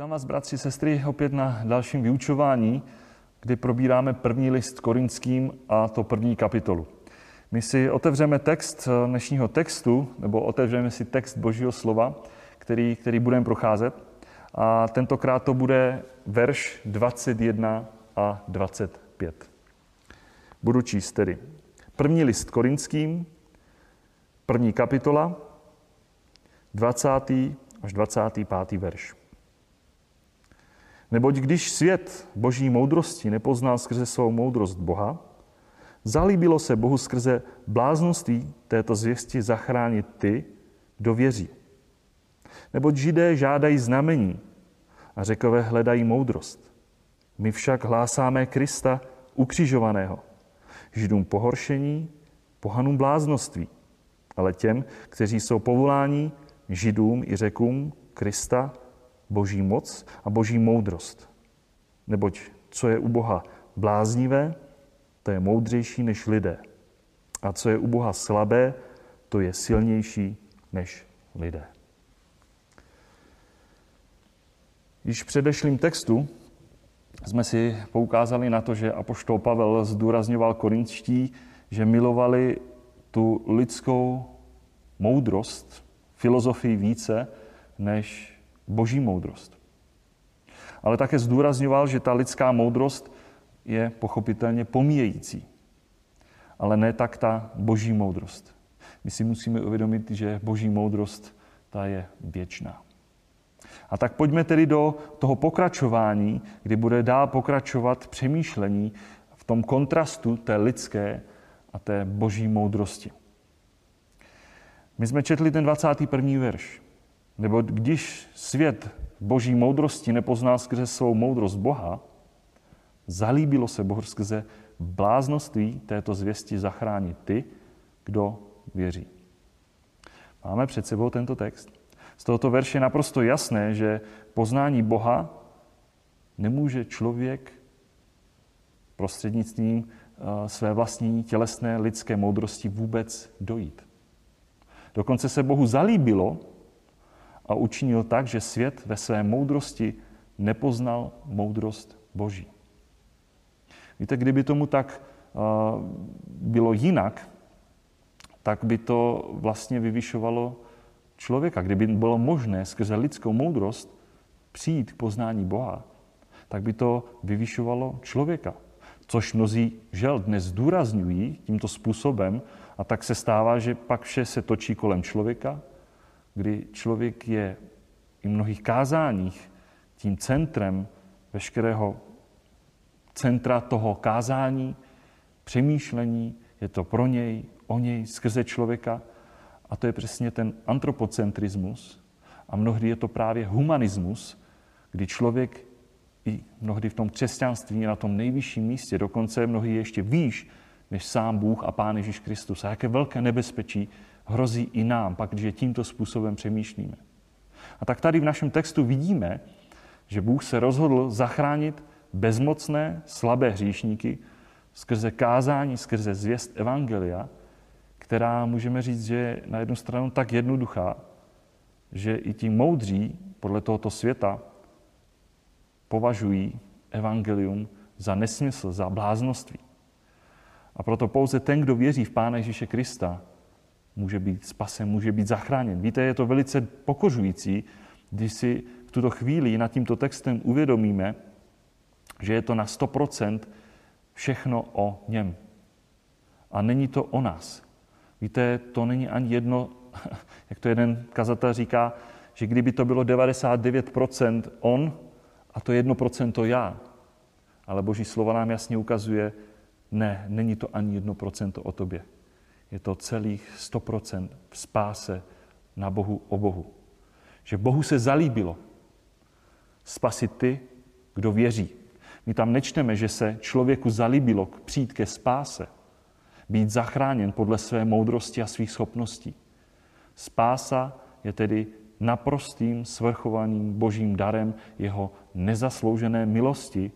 Vítám vás, bratři, sestry, opět na dalším vyučování, kdy probíráme první list korinským a to první kapitolu. My si otevřeme text dnešního textu, nebo otevřeme si text Božího slova, který, který budeme procházet. A tentokrát to bude verš 21 a 25. Budu číst tedy. První list korinským, první kapitola, 20. až 25. verš. Neboť když svět boží moudrosti nepoznal skrze svou moudrost Boha, zalíbilo se Bohu skrze blázností této zvěsti zachránit ty, kdo věří. Neboť židé žádají znamení a řekové hledají moudrost. My však hlásáme Krista ukřižovaného. Židům pohoršení, pohanům bláznoství, ale těm, kteří jsou povoláni, židům i řekům Krista, boží moc a boží moudrost. Neboť co je u Boha bláznivé, to je moudřejší než lidé. A co je u Boha slabé, to je silnější než lidé. Již v předešlým textu jsme si poukázali na to, že apoštol Pavel zdůrazňoval korinčtí, že milovali tu lidskou moudrost, filozofii více, než boží moudrost. Ale také zdůrazňoval, že ta lidská moudrost je pochopitelně pomíjející. Ale ne tak ta boží moudrost. My si musíme uvědomit, že boží moudrost ta je věčná. A tak pojďme tedy do toho pokračování, kdy bude dál pokračovat přemýšlení v tom kontrastu té lidské a té boží moudrosti. My jsme četli ten 21. verš. Nebo když svět boží moudrosti nepoznal skrze svou moudrost Boha, zalíbilo se Bohu skrze bláznoství této zvěsti zachránit ty, kdo věří. Máme před sebou tento text. Z tohoto verše je naprosto jasné, že poznání Boha nemůže člověk prostřednictvím eh, své vlastní tělesné lidské moudrosti vůbec dojít. Dokonce se Bohu zalíbilo a učinil tak, že svět ve své moudrosti nepoznal moudrost Boží. Víte, kdyby tomu tak eh, bylo jinak, tak by to vlastně vyvyšovalo člověka. Kdyby bylo možné skrze lidskou moudrost přijít k poznání Boha, tak by to vyvyšovalo člověka. Což mnozí žel dnes zdůrazňují tímto způsobem a tak se stává, že pak vše se točí kolem člověka, kdy člověk je i v mnohých kázáních tím centrem veškerého centra toho kázání, přemýšlení, je to pro něj, o něj, skrze člověka. A to je přesně ten antropocentrismus. A mnohdy je to právě humanismus, kdy člověk i mnohdy v tom křesťanství je na tom nejvyšším místě, dokonce mnohdy ještě výš než sám Bůh a Pán Ježíš Kristus. A jaké velké nebezpečí hrozí i nám, pak, když tímto způsobem přemýšlíme. A tak tady v našem textu vidíme, že Bůh se rozhodl zachránit bezmocné, slabé hříšníky skrze kázání, skrze zvěst Evangelia, která můžeme říct, že je na jednu stranu tak jednoduchá, že i ti moudří podle tohoto světa považují evangelium za nesmysl, za bláznoství. A proto pouze ten, kdo věří v Pána Ježíše Krista, může být spasen, může být zachráněn. Víte, je to velice pokořující, když si v tuto chvíli nad tímto textem uvědomíme, že je to na 100% všechno o něm. A není to o nás. Víte, to není ani jedno, jak to jeden kazatel říká, že kdyby to bylo 99% on a to 1% já. Ale Boží slova nám jasně ukazuje, ne, není to ani 1% o tobě. Je to celých 100% v spáse na Bohu o Bohu. Že Bohu se zalíbilo spasit ty, kdo věří. My tam nečteme, že se člověku zalíbilo přijít ke spáse, být zachráněn podle své moudrosti a svých schopností. Spása je tedy naprostým svrchovaným božím darem jeho nezasloužené milosti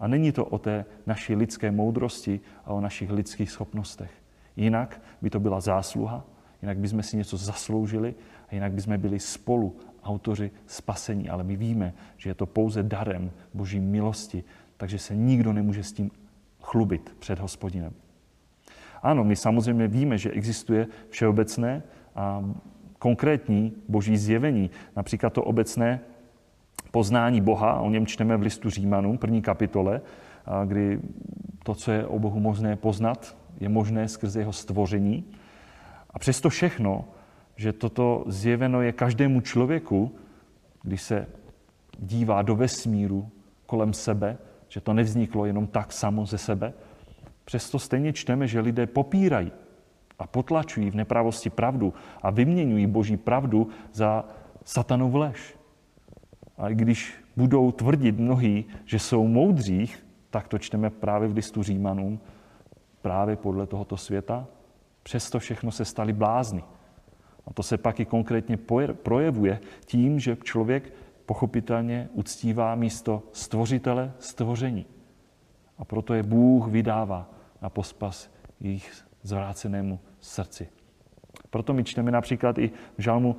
a není to o té naší lidské moudrosti a o našich lidských schopnostech. Jinak by to byla zásluha, jinak bychom si něco zasloužili a jinak bychom byli spolu autoři spasení, ale my víme, že je to pouze darem Boží milosti, takže se nikdo nemůže s tím chlubit před hospodinem. Ano, my samozřejmě víme, že existuje všeobecné a konkrétní boží zjevení. Například to obecné poznání Boha, o něm čteme v listu Římanům, první kapitole, kdy to, co je o Bohu možné poznat, je možné skrze jeho stvoření. A přesto všechno, že toto zjeveno je každému člověku, když se dívá do vesmíru kolem sebe, že to nevzniklo jenom tak samo ze sebe, přesto stejně čteme, že lidé popírají a potlačují v nepravosti pravdu a vyměňují boží pravdu za satanovu lež. A když budou tvrdit mnohí, že jsou moudřích, tak to čteme právě v listu Římanům, právě podle tohoto světa, přesto všechno se stali blázny. A to se pak i konkrétně projevuje tím, že člověk pochopitelně uctívá místo stvořitele stvoření. A proto je Bůh vydává na pospas jejich zvrácenému srdci. Proto my čteme například i v žalmu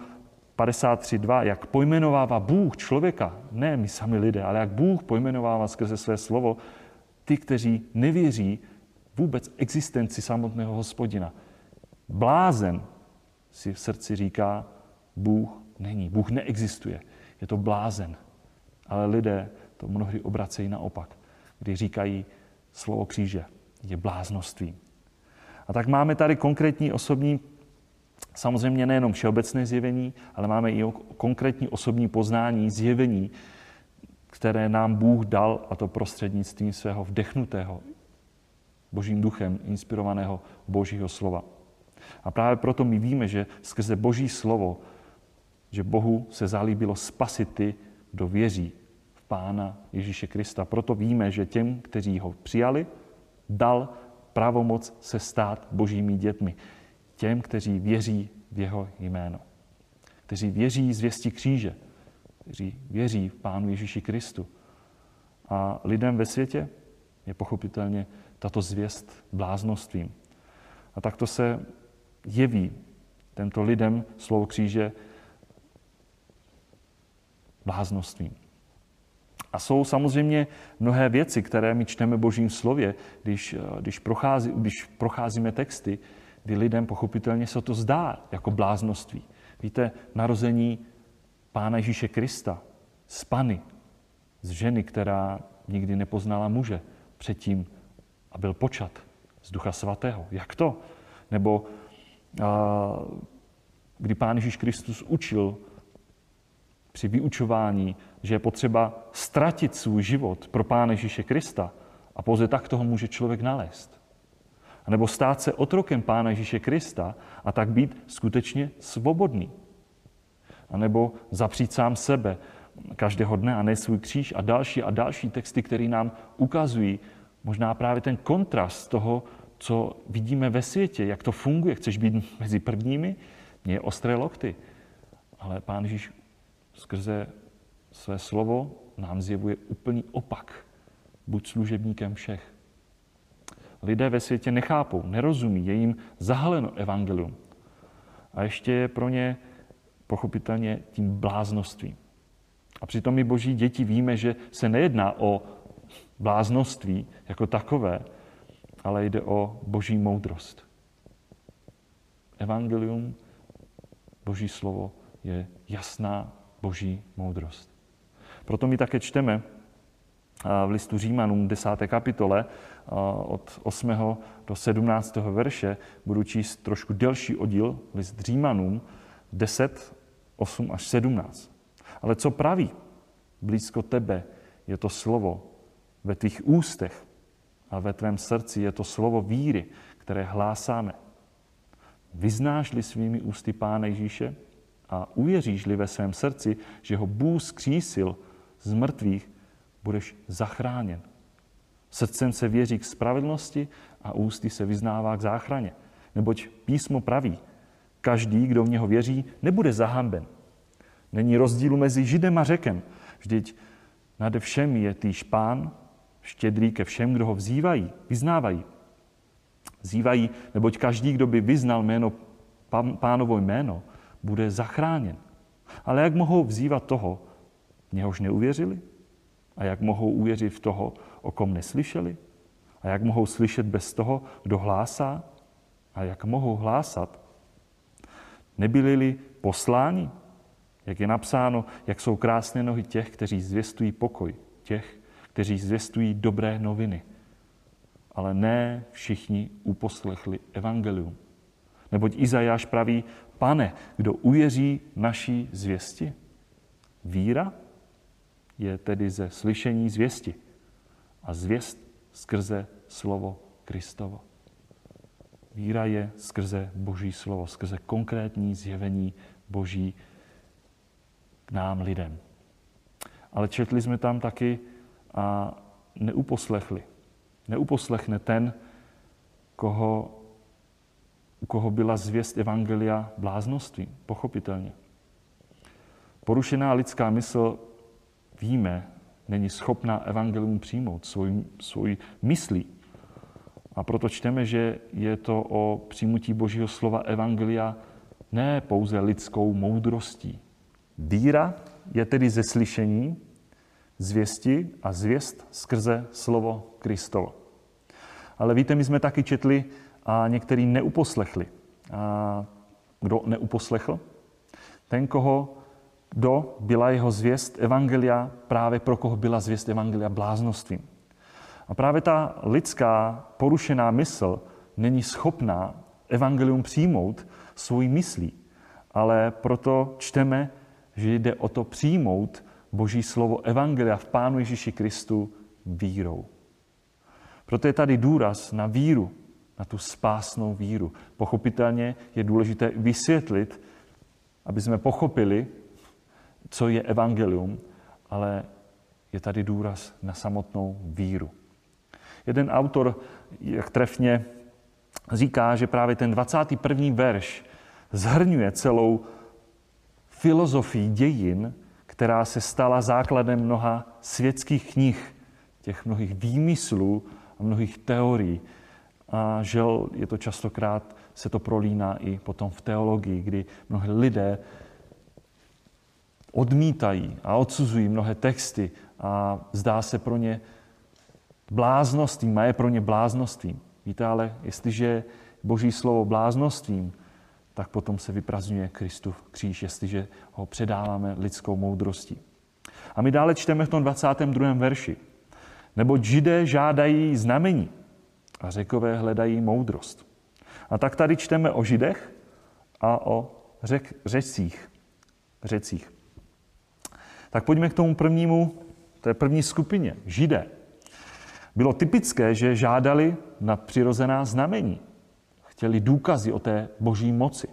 53.2, jak pojmenovává Bůh člověka, ne my sami lidé, ale jak Bůh pojmenovává skrze své slovo ty, kteří nevěří vůbec existenci samotného hospodina. Blázen si v srdci říká, Bůh není, Bůh neexistuje, je to blázen. Ale lidé to mnohdy obracejí naopak, kdy říkají, slovo kříže je bláznoství. A tak máme tady konkrétní osobní, samozřejmě nejenom všeobecné zjevení, ale máme i konkrétní osobní poznání, zjevení, které nám Bůh dal, a to prostřednictvím svého vdechnutého Božím duchem inspirovaného Božího slova. A právě proto my víme, že skrze Boží slovo, že Bohu se zalíbilo spasit ty, kdo věří v Pána Ježíše Krista. Proto víme, že těm, kteří ho přijali, dal pravomoc se stát božími dětmi. Těm, kteří věří v jeho jméno. Kteří věří zvěsti kříže. Kteří věří v Pánu Ježíši Kristu. A lidem ve světě je pochopitelně tato zvěst bláznostvím. A takto se jeví tento lidem slovo kříže bláznostvím. A jsou samozřejmě mnohé věci, které my čteme Božím slově, když, když, prochází, když procházíme texty, kdy lidem pochopitelně se to zdá jako bláznoství. Víte, narození Pána Ježíše Krista z Pany, z ženy, která nikdy nepoznala muže předtím a byl počat z Ducha Svatého. Jak to? Nebo a, kdy Pán Ježíš Kristus učil při vyučování, že je potřeba ztratit svůj život pro Pána Ježíše Krista a pouze tak toho může člověk nalézt. A nebo stát se otrokem Pána Ježíše Krista a tak být skutečně svobodný. A nebo zapřít sám sebe každého dne a ne svůj kříž a další a další texty, které nám ukazují možná právě ten kontrast toho, co vidíme ve světě, jak to funguje. Chceš být mezi prvními? Mě ostré lokty. Ale Pán Ježíš skrze své slovo nám zjevuje úplný opak. Buď služebníkem všech. Lidé ve světě nechápou, nerozumí, je jim zahaleno evangelium. A ještě je pro ně pochopitelně tím bláznostvím. A přitom my boží děti víme, že se nejedná o bláznoství jako takové, ale jde o boží moudrost. Evangelium, boží slovo, je jasná boží moudrost. Proto my také čteme v listu Římanům 10. kapitole od 8. do 17. verše. Budu číst trošku delší oddíl, list Římanům 10, 8 až 17. Ale co praví? Blízko tebe je to slovo ve tvých ústech a ve tvém srdci je to slovo víry, které hlásáme. Vyznáš-li svými ústy Pána Ježíše a uvěříš-li ve svém srdci, že ho Bůh skřísil z mrtvých, budeš zachráněn. Srdcem se věří k spravedlnosti a ústy se vyznává k záchraně. Neboť písmo praví, každý, kdo v něho věří, nebude zahamben. Není rozdílu mezi Židem a Řekem. Vždyť nade všem je týž pán, štědrý ke všem, kdo ho vzývají, vyznávají. Vzývají, neboť každý, kdo by vyznal jméno pánovo jméno, bude zachráněn. Ale jak mohou vzývat toho, v něhož neuvěřili? A jak mohou uvěřit v toho, o kom neslyšeli? A jak mohou slyšet bez toho, kdo hlásá? A jak mohou hlásat? Nebyli-li posláni? Jak je napsáno, jak jsou krásné nohy těch, kteří zvěstují pokoj, těch, kteří zvěstují dobré noviny. Ale ne všichni uposlechli evangelium. Neboť Izajáš praví, pane, kdo uvěří naší zvěsti? Víra je tedy ze slyšení zvěsti a zvěst skrze slovo Kristovo. Víra je skrze Boží slovo, skrze konkrétní zjevení Boží k nám lidem. Ale četli jsme tam taky a neuposlechli. Neuposlechne ten, koho, u koho byla zvěst Evangelia bláznoství, pochopitelně. Porušená lidská mysl, víme, není schopná evangelium přijmout svou, svou myslí. A proto čteme, že je to o přijmutí Božího slova evangelia ne pouze lidskou moudrostí. Víra je tedy ze slyšení, zvěsti a zvěst skrze slovo Kristovo. Ale víte, my jsme taky četli a některý neuposlechli. A kdo neuposlechl? Ten, koho kdo byla jeho zvěst evangelia, právě pro koho byla zvěst evangelia bláznostvím. A právě ta lidská porušená mysl není schopná evangelium přijmout svojí myslí. Ale proto čteme, že jde o to přijmout Boží slovo evangelia v Pánu Ježíši Kristu vírou. Proto je tady důraz na víru, na tu spásnou víru. Pochopitelně je důležité vysvětlit, aby jsme pochopili, co je evangelium, ale je tady důraz na samotnou víru. Jeden autor, jak trefně říká, že právě ten 21. verš zhrňuje celou filozofii dějin, která se stala základem mnoha světských knih, těch mnohých výmyslů a mnohých teorií. A žel je to častokrát, se to prolíná i potom v teologii, kdy mnohé lidé odmítají a odsuzují mnohé texty a zdá se pro ně bláznostvím a je pro ně bláznostvím. Víte, ale jestliže Boží slovo bláznostvím, tak potom se vyprazňuje Kristův kříž, jestliže ho předáváme lidskou moudrostí. A my dále čteme v tom 22. verši. Nebo židé žádají znamení a řekové hledají moudrost. A tak tady čteme o židech a o řek, řecích. řecích. Tak pojďme k tomu prvnímu, té první skupině, židé. Bylo typické, že žádali na přirozená znamení. Chtěli důkazy o té boží moci.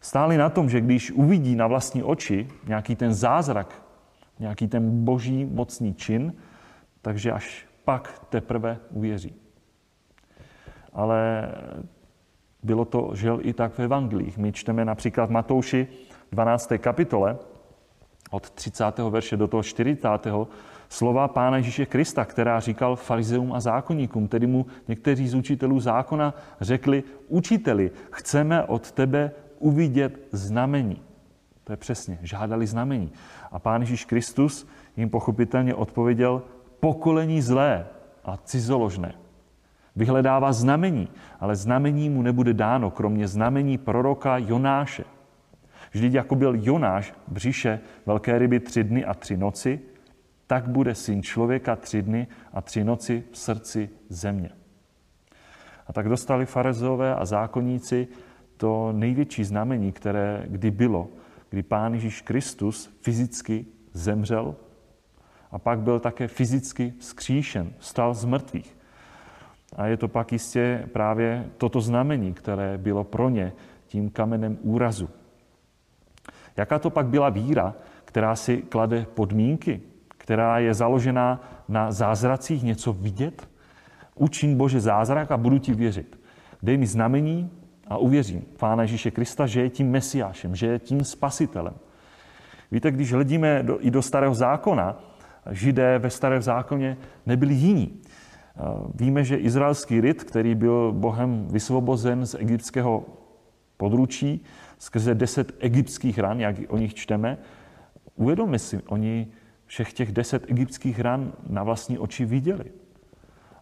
Stáli na tom, že když uvidí na vlastní oči nějaký ten zázrak, nějaký ten boží mocný čin, takže až pak teprve uvěří. Ale bylo to žel i tak v evangelích. My čteme například v Matouši 12. kapitole, od 30. verše do toho 40. slova Pána Ježíše Krista, která říkal farizeum a zákonníkům, tedy mu někteří z učitelů zákona řekli, učiteli, chceme od tebe uvidět znamení. To je přesně, žádali znamení. A Pán Ježíš Kristus jim pochopitelně odpověděl, pokolení zlé a cizoložné. Vyhledává znamení, ale znamení mu nebude dáno, kromě znamení proroka Jonáše. Vždyť jako byl Jonáš břiše velké ryby tři dny a tři noci, tak bude syn člověka tři dny a tři noci v srdci země. A tak dostali farezové a zákonníci to největší znamení, které kdy bylo, kdy Pán Ježíš Kristus fyzicky zemřel a pak byl také fyzicky skříšen, stal z mrtvých. A je to pak jistě právě toto znamení, které bylo pro ně tím kamenem úrazu. Jaká to pak byla víra, která si klade podmínky, která je založená na zázracích něco vidět? Učím Bože zázrak a budu ti věřit. Dej mi znamení a uvěřím Pána Ježíše Krista, že je tím mesiášem, že je tím spasitelem. Víte, když hledíme do, i do starého zákona, židé ve starém zákoně nebyli jiní. Víme, že izraelský lid, který byl Bohem vysvobozen z egyptského područí, skrze deset egyptských ran, jak o nich čteme, uvědomme si, oni všech těch deset egyptských ran na vlastní oči viděli.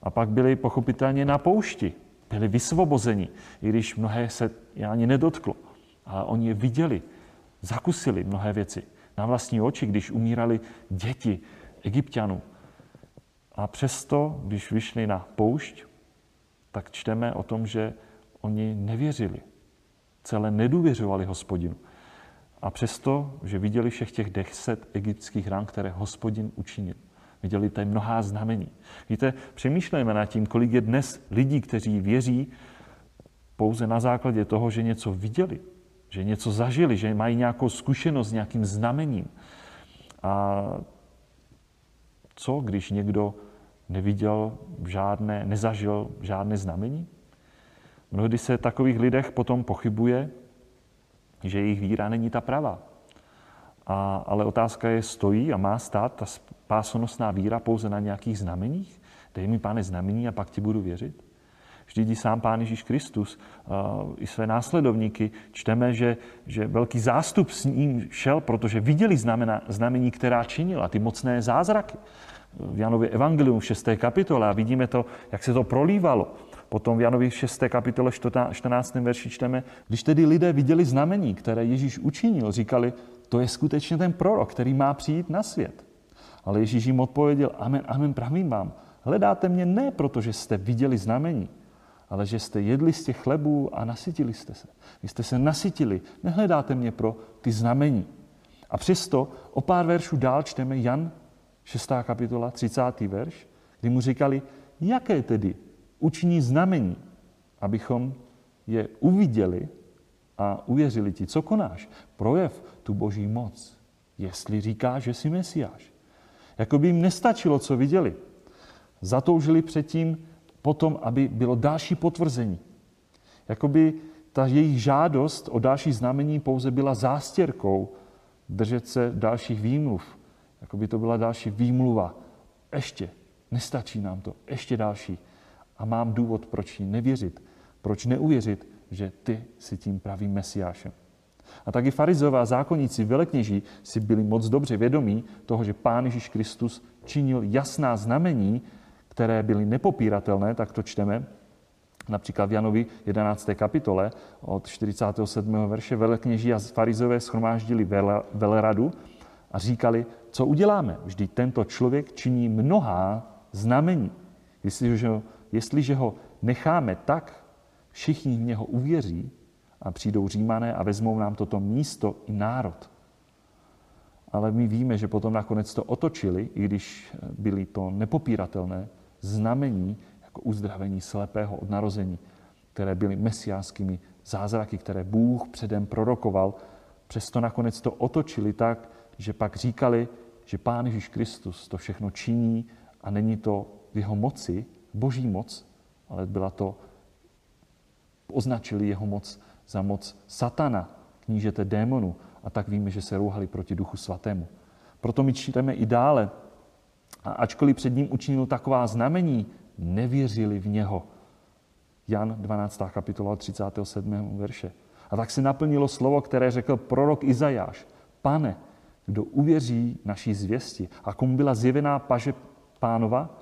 A pak byli pochopitelně na poušti, byli vysvobozeni, i když mnohé se ani nedotklo. Ale oni je viděli, zakusili mnohé věci na vlastní oči, když umírali děti egyptianů. A přesto, když vyšli na poušť, tak čteme o tom, že oni nevěřili. Celé nedůvěřovali hospodinu. A přesto, že viděli všech těch deset egyptských rán, které hospodin učinil. Viděli tady mnohá znamení. Víte, přemýšlejme nad tím, kolik je dnes lidí, kteří věří pouze na základě toho, že něco viděli, že něco zažili, že mají nějakou zkušenost s nějakým znamením. A co, když někdo neviděl žádné, nezažil žádné znamení? Mnohdy se takových lidech potom pochybuje, že jejich víra není ta pravá. A, ale otázka je, stojí a má stát ta spásonosná víra pouze na nějakých znameních? Dej mi, pane, znamení a pak ti budu věřit? Vždyť sám Pán Ježíš Kristus uh, i své následovníky čteme, že, že velký zástup s ním šel, protože viděli znamena, znamení, která činila, ty mocné zázraky. V Janově evangelium v 6. kapitole a vidíme to, jak se to prolívalo. Potom v Janovi 6. kapitole 14. verši čteme, když tedy lidé viděli znamení, které Ježíš učinil, říkali, to je skutečně ten prorok, který má přijít na svět. Ale Ježíš jim odpověděl, amen, amen, pravím vám, hledáte mě ne proto, že jste viděli znamení, ale že jste jedli z těch chlebů a nasytili jste se. Vy jste se nasytili, nehledáte mě pro ty znamení. A přesto o pár veršů dál čteme Jan 6. kapitola, 30. verš, kdy mu říkali, jaké tedy učiní znamení, abychom je uviděli a uvěřili ti. Co konáš? Projev tu boží moc, jestli říká, že jsi mesiáš. Jako by jim nestačilo, co viděli. Zatoužili předtím potom, aby bylo další potvrzení. Jakoby ta jejich žádost o další znamení pouze byla zástěrkou držet se dalších výmluv. Jakoby to byla další výmluva. Ještě, nestačí nám to, ještě další. A mám důvod, proč jí nevěřit, proč neuvěřit, že ty jsi tím pravým mesiášem. A taky farizové a zákonníci velekněží si byli moc dobře vědomí toho, že Pán Ježíš Kristus činil jasná znamení, které byly nepopíratelné, tak to čteme, například v Janovi 11. kapitole od 47. verše velekněží a farizové schromáždili veleradu a říkali, co uděláme? Vždyť tento člověk činí mnohá znamení. Jestliže jestliže ho necháme tak, všichni v něho uvěří a přijdou římané a vezmou nám toto místo i národ. Ale my víme, že potom nakonec to otočili, i když byly to nepopíratelné znamení jako uzdravení slepého od narození, které byly mesiářskými zázraky, které Bůh předem prorokoval. Přesto nakonec to otočili tak, že pak říkali, že Pán Ježíš Kristus to všechno činí a není to v jeho moci, boží moc, ale byla to, označili jeho moc za moc satana, knížete démonu, a tak víme, že se rouhali proti duchu svatému. Proto my čteme i dále, a ačkoliv před ním učinil taková znamení, nevěřili v něho. Jan 12. kapitola 37. verše. A tak se naplnilo slovo, které řekl prorok Izajáš. Pane, kdo uvěří naší zvěsti a komu byla zjevená paže pánova,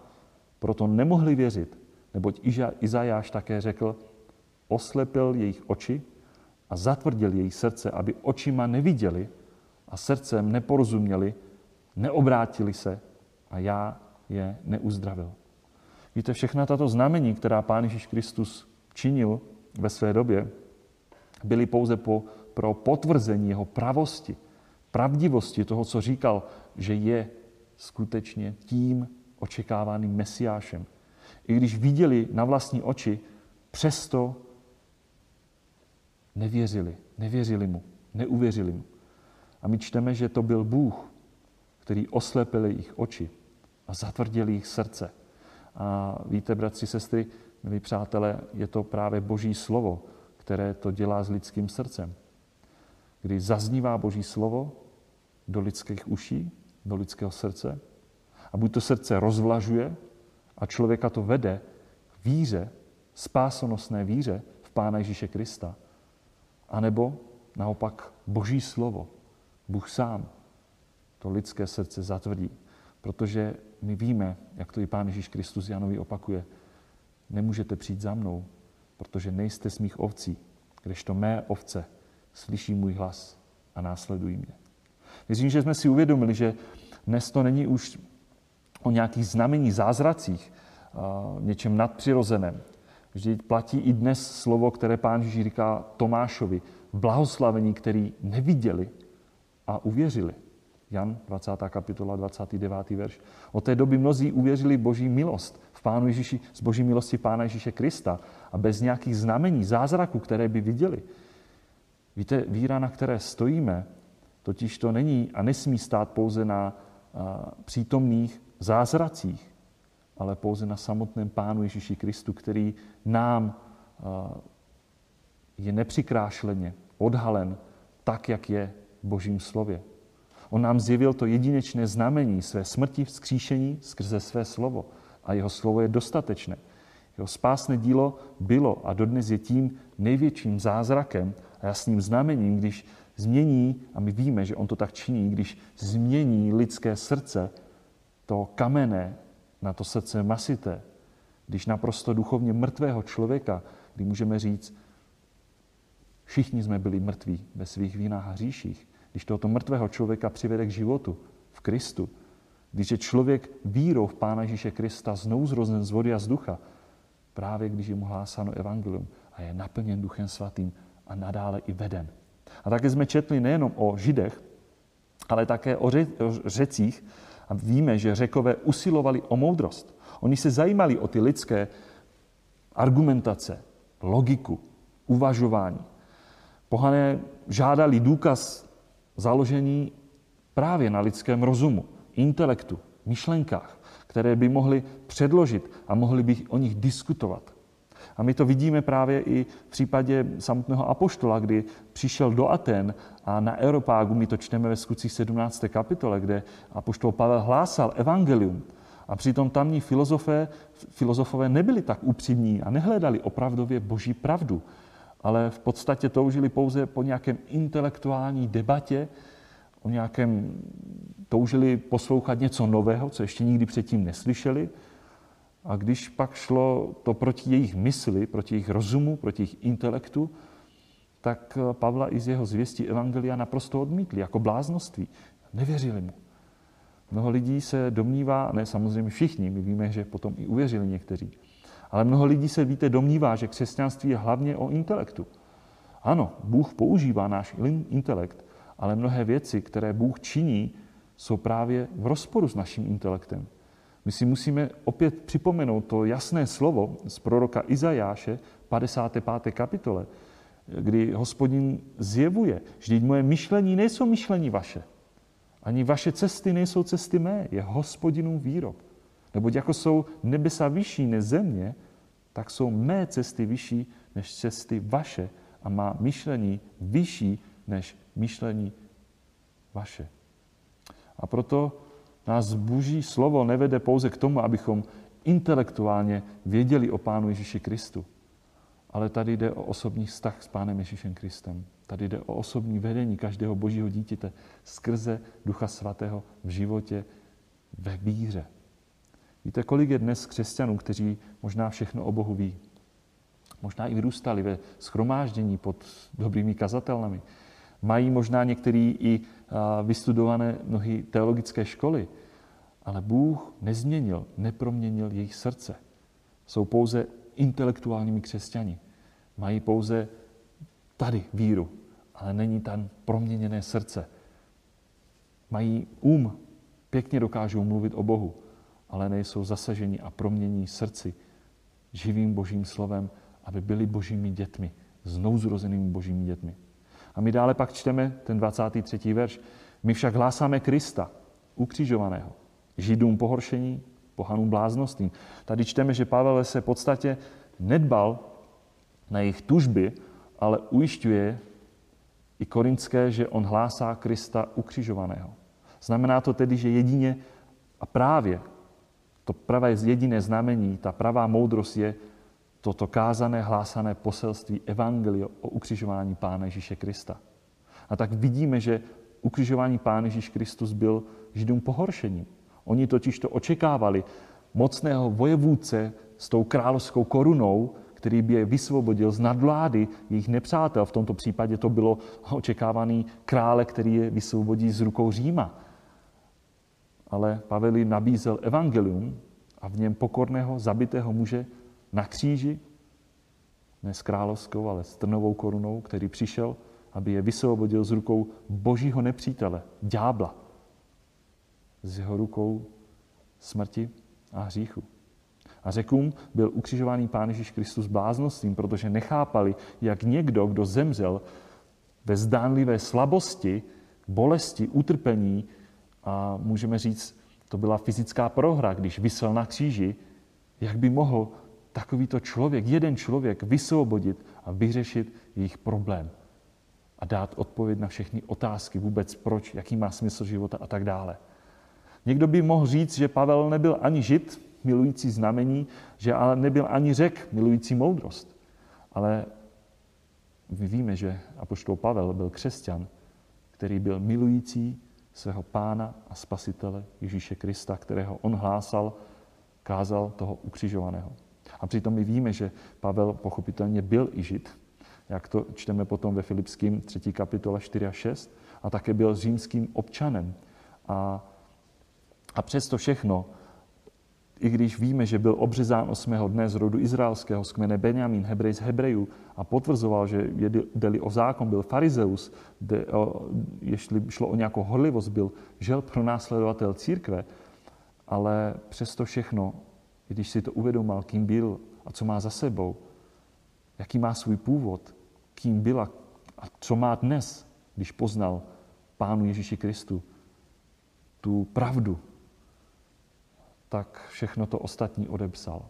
proto nemohli věřit, neboť Izajáš také řekl, oslepil jejich oči a zatvrdil jejich srdce, aby očima neviděli a srdcem neporozuměli, neobrátili se a já je neuzdravil. Víte, všechna tato znamení, která Pán Ježíš Kristus činil ve své době, byly pouze po, pro potvrzení jeho pravosti, pravdivosti toho, co říkal, že je skutečně tím očekávaným mesiášem. I když viděli na vlastní oči, přesto nevěřili, nevěřili mu, neuvěřili mu. A my čteme, že to byl Bůh, který oslepil jejich oči a zatvrdil jejich srdce. A víte, bratři, sestry, milí přátelé, je to právě Boží slovo, které to dělá s lidským srdcem. Kdy zaznívá Boží slovo do lidských uší, do lidského srdce, a buď to srdce rozvlažuje a člověka to vede k víře, spásonosné víře v Pána Ježíše Krista, anebo naopak Boží slovo, Bůh sám, to lidské srdce zatvrdí. Protože my víme, jak to i Pán Ježíš Kristus Janovi opakuje, nemůžete přijít za mnou, protože nejste z mých ovcí, kdežto mé ovce slyší můj hlas a následují mě. Věřím, že jsme si uvědomili, že dnes to není už o nějakých znamení, zázracích, něčem nadpřirozeném. Vždyť platí i dnes slovo, které pán Ježíš říká Tomášovi, blahoslavení, který neviděli a uvěřili. Jan 20. kapitola, 29. verš. Od té doby mnozí uvěřili boží milost v Pánu Ježíši, z boží milosti Pána Ježíše Krista a bez nějakých znamení, zázraků, které by viděli. Víte, víra, na které stojíme, totiž to není a nesmí stát pouze na přítomných zázracích, ale pouze na samotném Pánu Ježíši Kristu, který nám je nepřikrášleně odhalen tak, jak je v Božím slově. On nám zjevil to jedinečné znamení své smrti v skříšení skrze své slovo. A jeho slovo je dostatečné. Jeho spásné dílo bylo a dodnes je tím největším zázrakem a jasným znamením, když změní, a my víme, že on to tak činí, když změní lidské srdce, to kamenné na to srdce masité, když naprosto duchovně mrtvého člověka, kdy můžeme říct, všichni jsme byli mrtví ve svých vínách a hříších, když tohoto mrtvého člověka přivede k životu v Kristu, když je člověk vírou v Pána Ježíše Krista znovu zrozen z vody a z ducha, právě když je mu hlásáno evangelium a je naplněn Duchem Svatým a nadále i veden. A také jsme četli nejenom o Židech, ale také o řecích a víme, že řekové usilovali o moudrost. Oni se zajímali o ty lidské argumentace, logiku, uvažování. Pohané žádali důkaz založení právě na lidském rozumu, intelektu, myšlenkách, které by mohli předložit a mohli by o nich diskutovat. A my to vidíme právě i v případě samotného apoštola, kdy přišel do Aten a na Europágu, my to čteme ve skutcích 17. kapitole, kde apoštol Pavel hlásal evangelium. A přitom tamní filozofé, filozofové nebyli tak upřímní a nehledali opravdově boží pravdu, ale v podstatě toužili pouze po nějakém intelektuální debatě, o nějakém, toužili poslouchat něco nového, co ještě nikdy předtím neslyšeli, a když pak šlo to proti jejich mysli, proti jejich rozumu, proti jejich intelektu, tak Pavla i z jeho zvěstí Evangelia naprosto odmítli, jako bláznoství. Nevěřili mu. Mnoho lidí se domnívá, ne samozřejmě všichni, my víme, že potom i uvěřili někteří, ale mnoho lidí se, víte, domnívá, že křesťanství je hlavně o intelektu. Ano, Bůh používá náš intelekt, ale mnohé věci, které Bůh činí, jsou právě v rozporu s naším intelektem. My si musíme opět připomenout to jasné slovo z proroka Izajáše, 55. kapitole, kdy hospodin zjevuje, že moje myšlení nejsou myšlení vaše. Ani vaše cesty nejsou cesty mé, je hospodinův výrok. Neboť jako jsou nebesa vyšší než země, tak jsou mé cesty vyšší než cesty vaše a má myšlení vyšší než myšlení vaše. A proto Nás boží slovo nevede pouze k tomu, abychom intelektuálně věděli o Pánu Ježíši Kristu, ale tady jde o osobní vztah s Pánem Ježíšem Kristem. Tady jde o osobní vedení každého božího dítěte skrze Ducha Svatého v životě ve víře. Víte, kolik je dnes křesťanů, kteří možná všechno o Bohu ví? Možná i vyrůstali ve schromáždění pod dobrými kazatelnami. Mají možná některý i vystudované mnohé teologické školy, ale Bůh nezměnil, neproměnil jejich srdce. Jsou pouze intelektuálními křesťani. Mají pouze tady víru, ale není tam proměněné srdce. Mají um, pěkně dokážou mluvit o Bohu, ale nejsou zasaženi a promění srdci živým božím slovem, aby byli božími dětmi, znouzrozenými božími dětmi. A my dále pak čteme ten 23. verš. My však hlásáme Krista, ukřižovaného. Židům pohoršení, pohanům bláznostím. Tady čteme, že Pavel se v podstatě nedbal na jejich tužby, ale ujišťuje i korinské, že on hlásá Krista ukřižovaného. Znamená to tedy, že jedině a právě to pravé jediné znamení, ta pravá moudrost je toto kázané, hlásané poselství Evangelio o ukřižování Pána Ježíše Krista. A tak vidíme, že ukřižování Pán Ježíš Kristus byl Židům pohoršením. Oni totiž to očekávali mocného vojevůdce s tou královskou korunou, který by je vysvobodil z nadvlády jejich nepřátel. V tomto případě to bylo očekávaný krále, který je vysvobodí z rukou Říma. Ale Pavel nabízel evangelium a v něm pokorného, zabitého muže na kříži, ne s královskou, ale s trnovou korunou, který přišel, aby je vysvobodil z rukou božího nepřítele, ďábla, z jeho rukou smrti a hříchu. A řekům byl ukřižovaný Pán Ježíš Kristus bláznostvím, protože nechápali, jak někdo, kdo zemřel ve zdánlivé slabosti, bolesti, utrpení, a můžeme říct, to byla fyzická prohra, když vysel na kříži, jak by mohl takovýto člověk, jeden člověk, vysvobodit a vyřešit jejich problém a dát odpověď na všechny otázky vůbec proč, jaký má smysl života a tak dále. Někdo by mohl říct, že Pavel nebyl ani žid, milující znamení, že ale nebyl ani řek, milující moudrost. Ale my víme, že apoštol Pavel byl křesťan, který byl milující svého pána a spasitele Ježíše Krista, kterého on hlásal, kázal toho ukřižovaného. A přitom my víme, že Pavel pochopitelně byl i žid, jak to čteme potom ve Filipským 3. kapitole 4 a 6, a také byl římským občanem. A, a přesto všechno i když víme, že byl obřezán osmého dne z rodu izraelského z kmene Benjamín, Hebrej z Hebrejů a potvrzoval, že jde o zákon, byl farizeus, de, o, jestli šlo o nějakou horlivost, byl žel pro následovatel církve, ale přesto všechno, když si to uvědomil, kým byl a co má za sebou, jaký má svůj původ, kým byla a co má dnes, když poznal Pánu Ježíši Kristu, tu pravdu, tak všechno to ostatní odepsal.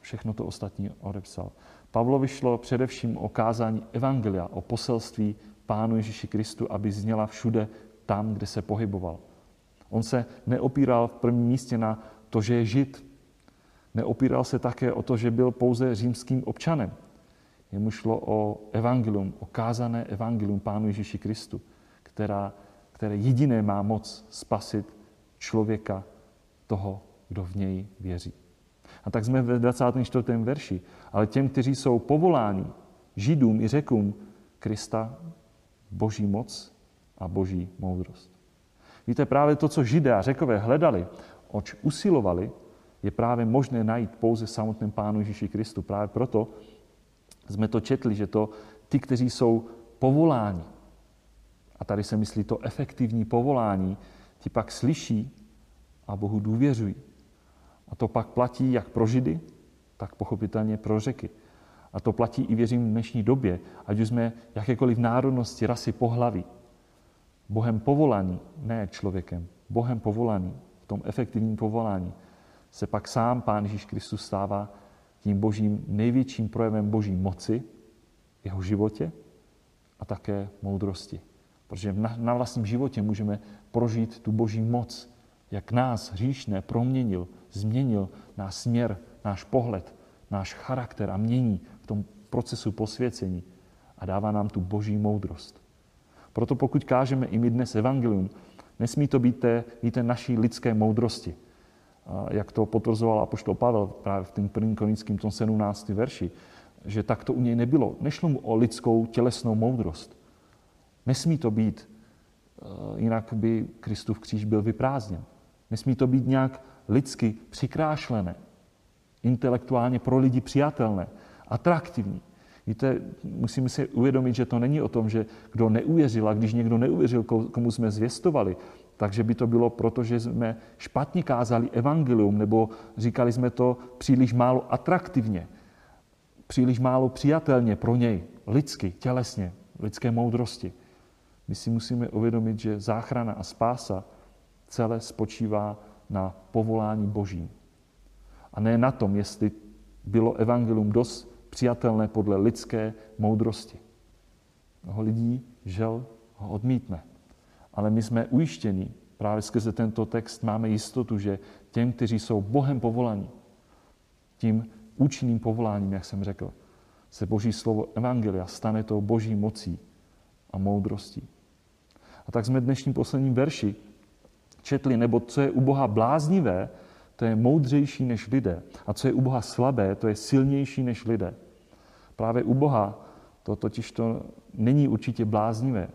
Všechno to ostatní odepsal. Pavlovi šlo především o kázání Evangelia, o poselství Pánu Ježíši Kristu, aby zněla všude tam, kde se pohyboval. On se neopíral v prvním místě na to, že je žid. Neopíral se také o to, že byl pouze římským občanem. Jemu šlo o evangelium, o kázané evangelium Pánu Ježíši Kristu, která, které jediné má moc spasit člověka toho, kdo v něj věří. A tak jsme ve 24. verši. Ale těm, kteří jsou povoláni, židům i řekům Krista, boží moc a boží moudrost. Víte, právě to, co židé a řekové hledali, oč usilovali, je právě možné najít pouze samotném Pánu Ježíši Kristu. Právě proto jsme to četli, že to ty, kteří jsou povoláni, a tady se myslí to efektivní povolání, ti pak slyší a Bohu důvěřují. A to pak platí jak pro Židy, tak pochopitelně pro řeky. A to platí i věřím v dnešní době, ať už jsme jakékoliv národnosti, rasy, pohlaví. Bohem povolaný, ne člověkem, Bohem povolaný, v tom efektivním povolání, se pak sám Pán Ježíš Kristus stává tím božím největším projevem boží moci v jeho životě a také moudrosti. Protože na, na vlastním životě můžeme prožít tu boží moc, jak nás hříšné proměnil, změnil náš směr, náš pohled, náš charakter a mění v tom procesu posvěcení a dává nám tu boží moudrost. Proto pokud kážeme i my dnes evangelium, nesmí to být té, víte, naší lidské moudrosti. Jak to potvrzoval apoštol Pavel právě v tom prvním korinickým tom 17. verši, že tak to u něj nebylo. Nešlo mu o lidskou tělesnou moudrost. Nesmí to být, eh, jinak by Kristův kříž byl vyprázdněn. Nesmí to být nějak lidsky přikrášlené, intelektuálně pro lidi přijatelné, atraktivní. Víte, musíme si uvědomit, že to není o tom, že kdo neuvěřil a když někdo neuvěřil, komu jsme zvěstovali, takže by to bylo proto, že jsme špatně kázali evangelium, nebo říkali jsme to příliš málo atraktivně, příliš málo přijatelně pro něj, lidsky, tělesně, lidské moudrosti. My si musíme uvědomit, že záchrana a spása celé spočívá na povolání Božím. A ne na tom, jestli bylo evangelium dost přijatelné podle lidské moudrosti. Mnoho lidí, žel, ho odmítne. Ale my jsme ujištěni, právě skrze tento text máme jistotu, že těm, kteří jsou Bohem povolaní, tím účinným povoláním, jak jsem řekl, se Boží slovo Evangelia stane tou Boží mocí a moudrostí. A tak jsme dnešním posledním verši četli, nebo co je u Boha bláznivé, to je moudřejší než lidé. A co je u Boha slabé, to je silnější než lidé. Právě u Boha to totiž to není určitě bláznivé,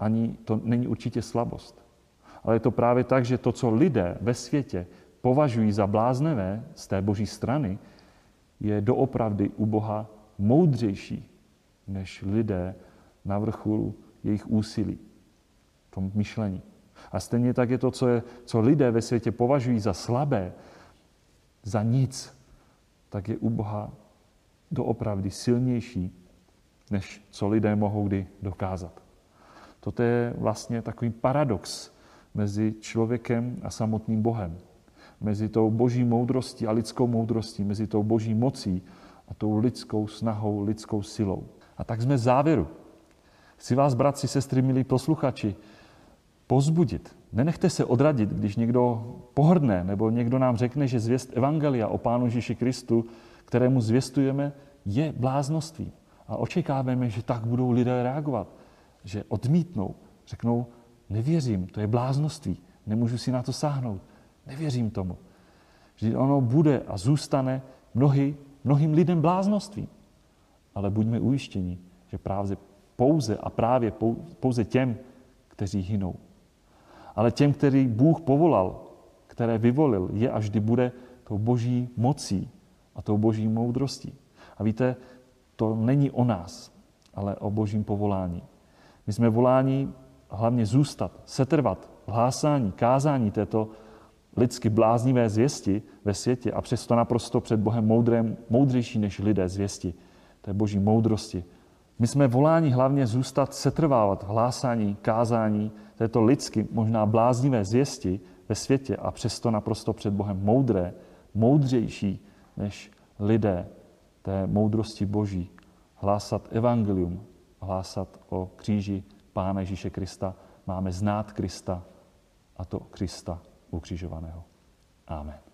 ani to není určitě slabost. Ale je to právě tak, že to, co lidé ve světě považují za bláznevé z té boží strany, je doopravdy u Boha moudřejší než lidé na vrcholu jejich úsilí, v tom myšlení. A stejně tak je to, co, je, co lidé ve světě považují za slabé, za nic, tak je u Boha doopravdy silnější, než co lidé mohou kdy dokázat. Toto je vlastně takový paradox mezi člověkem a samotným Bohem. Mezi tou boží moudrostí a lidskou moudrostí, mezi tou boží mocí a tou lidskou snahou, lidskou silou. A tak jsme v závěru. Chci vás, bratři, sestry, milí posluchači, pozbudit. Nenechte se odradit, když někdo pohrdne nebo někdo nám řekne, že zvěst Evangelia o Pánu Ježíši Kristu, kterému zvěstujeme, je bláznoství. A očekáváme, že tak budou lidé reagovat, že odmítnou, řeknou, nevěřím, to je bláznoství, nemůžu si na to sáhnout, nevěřím tomu. Že ono bude a zůstane mnohy, mnohým lidem bláznoství. Ale buďme ujištěni, že právě pouze a právě pouze těm, kteří hynou. Ale těm, který Bůh povolal, které vyvolil, je až kdy bude tou boží mocí a tou boží moudrostí. A víte, to není o nás, ale o božím povolání. My jsme voláni hlavně zůstat, setrvat v hlásání, kázání této lidsky bláznivé zvěsti ve světě a přesto naprosto před Bohem moudrém, moudřejší než lidé zvěsti, té boží moudrosti. My jsme voláni hlavně zůstat, setrvávat v hlásání, kázání této lidsky, možná bláznivé zvěsti ve světě a přesto naprosto před Bohem moudré, moudřejší než lidé té moudrosti Boží. Hlásat evangelium, hlásat o kříži Pána Ježíše Krista. Máme znát Krista a to Krista ukřižovaného. Amen.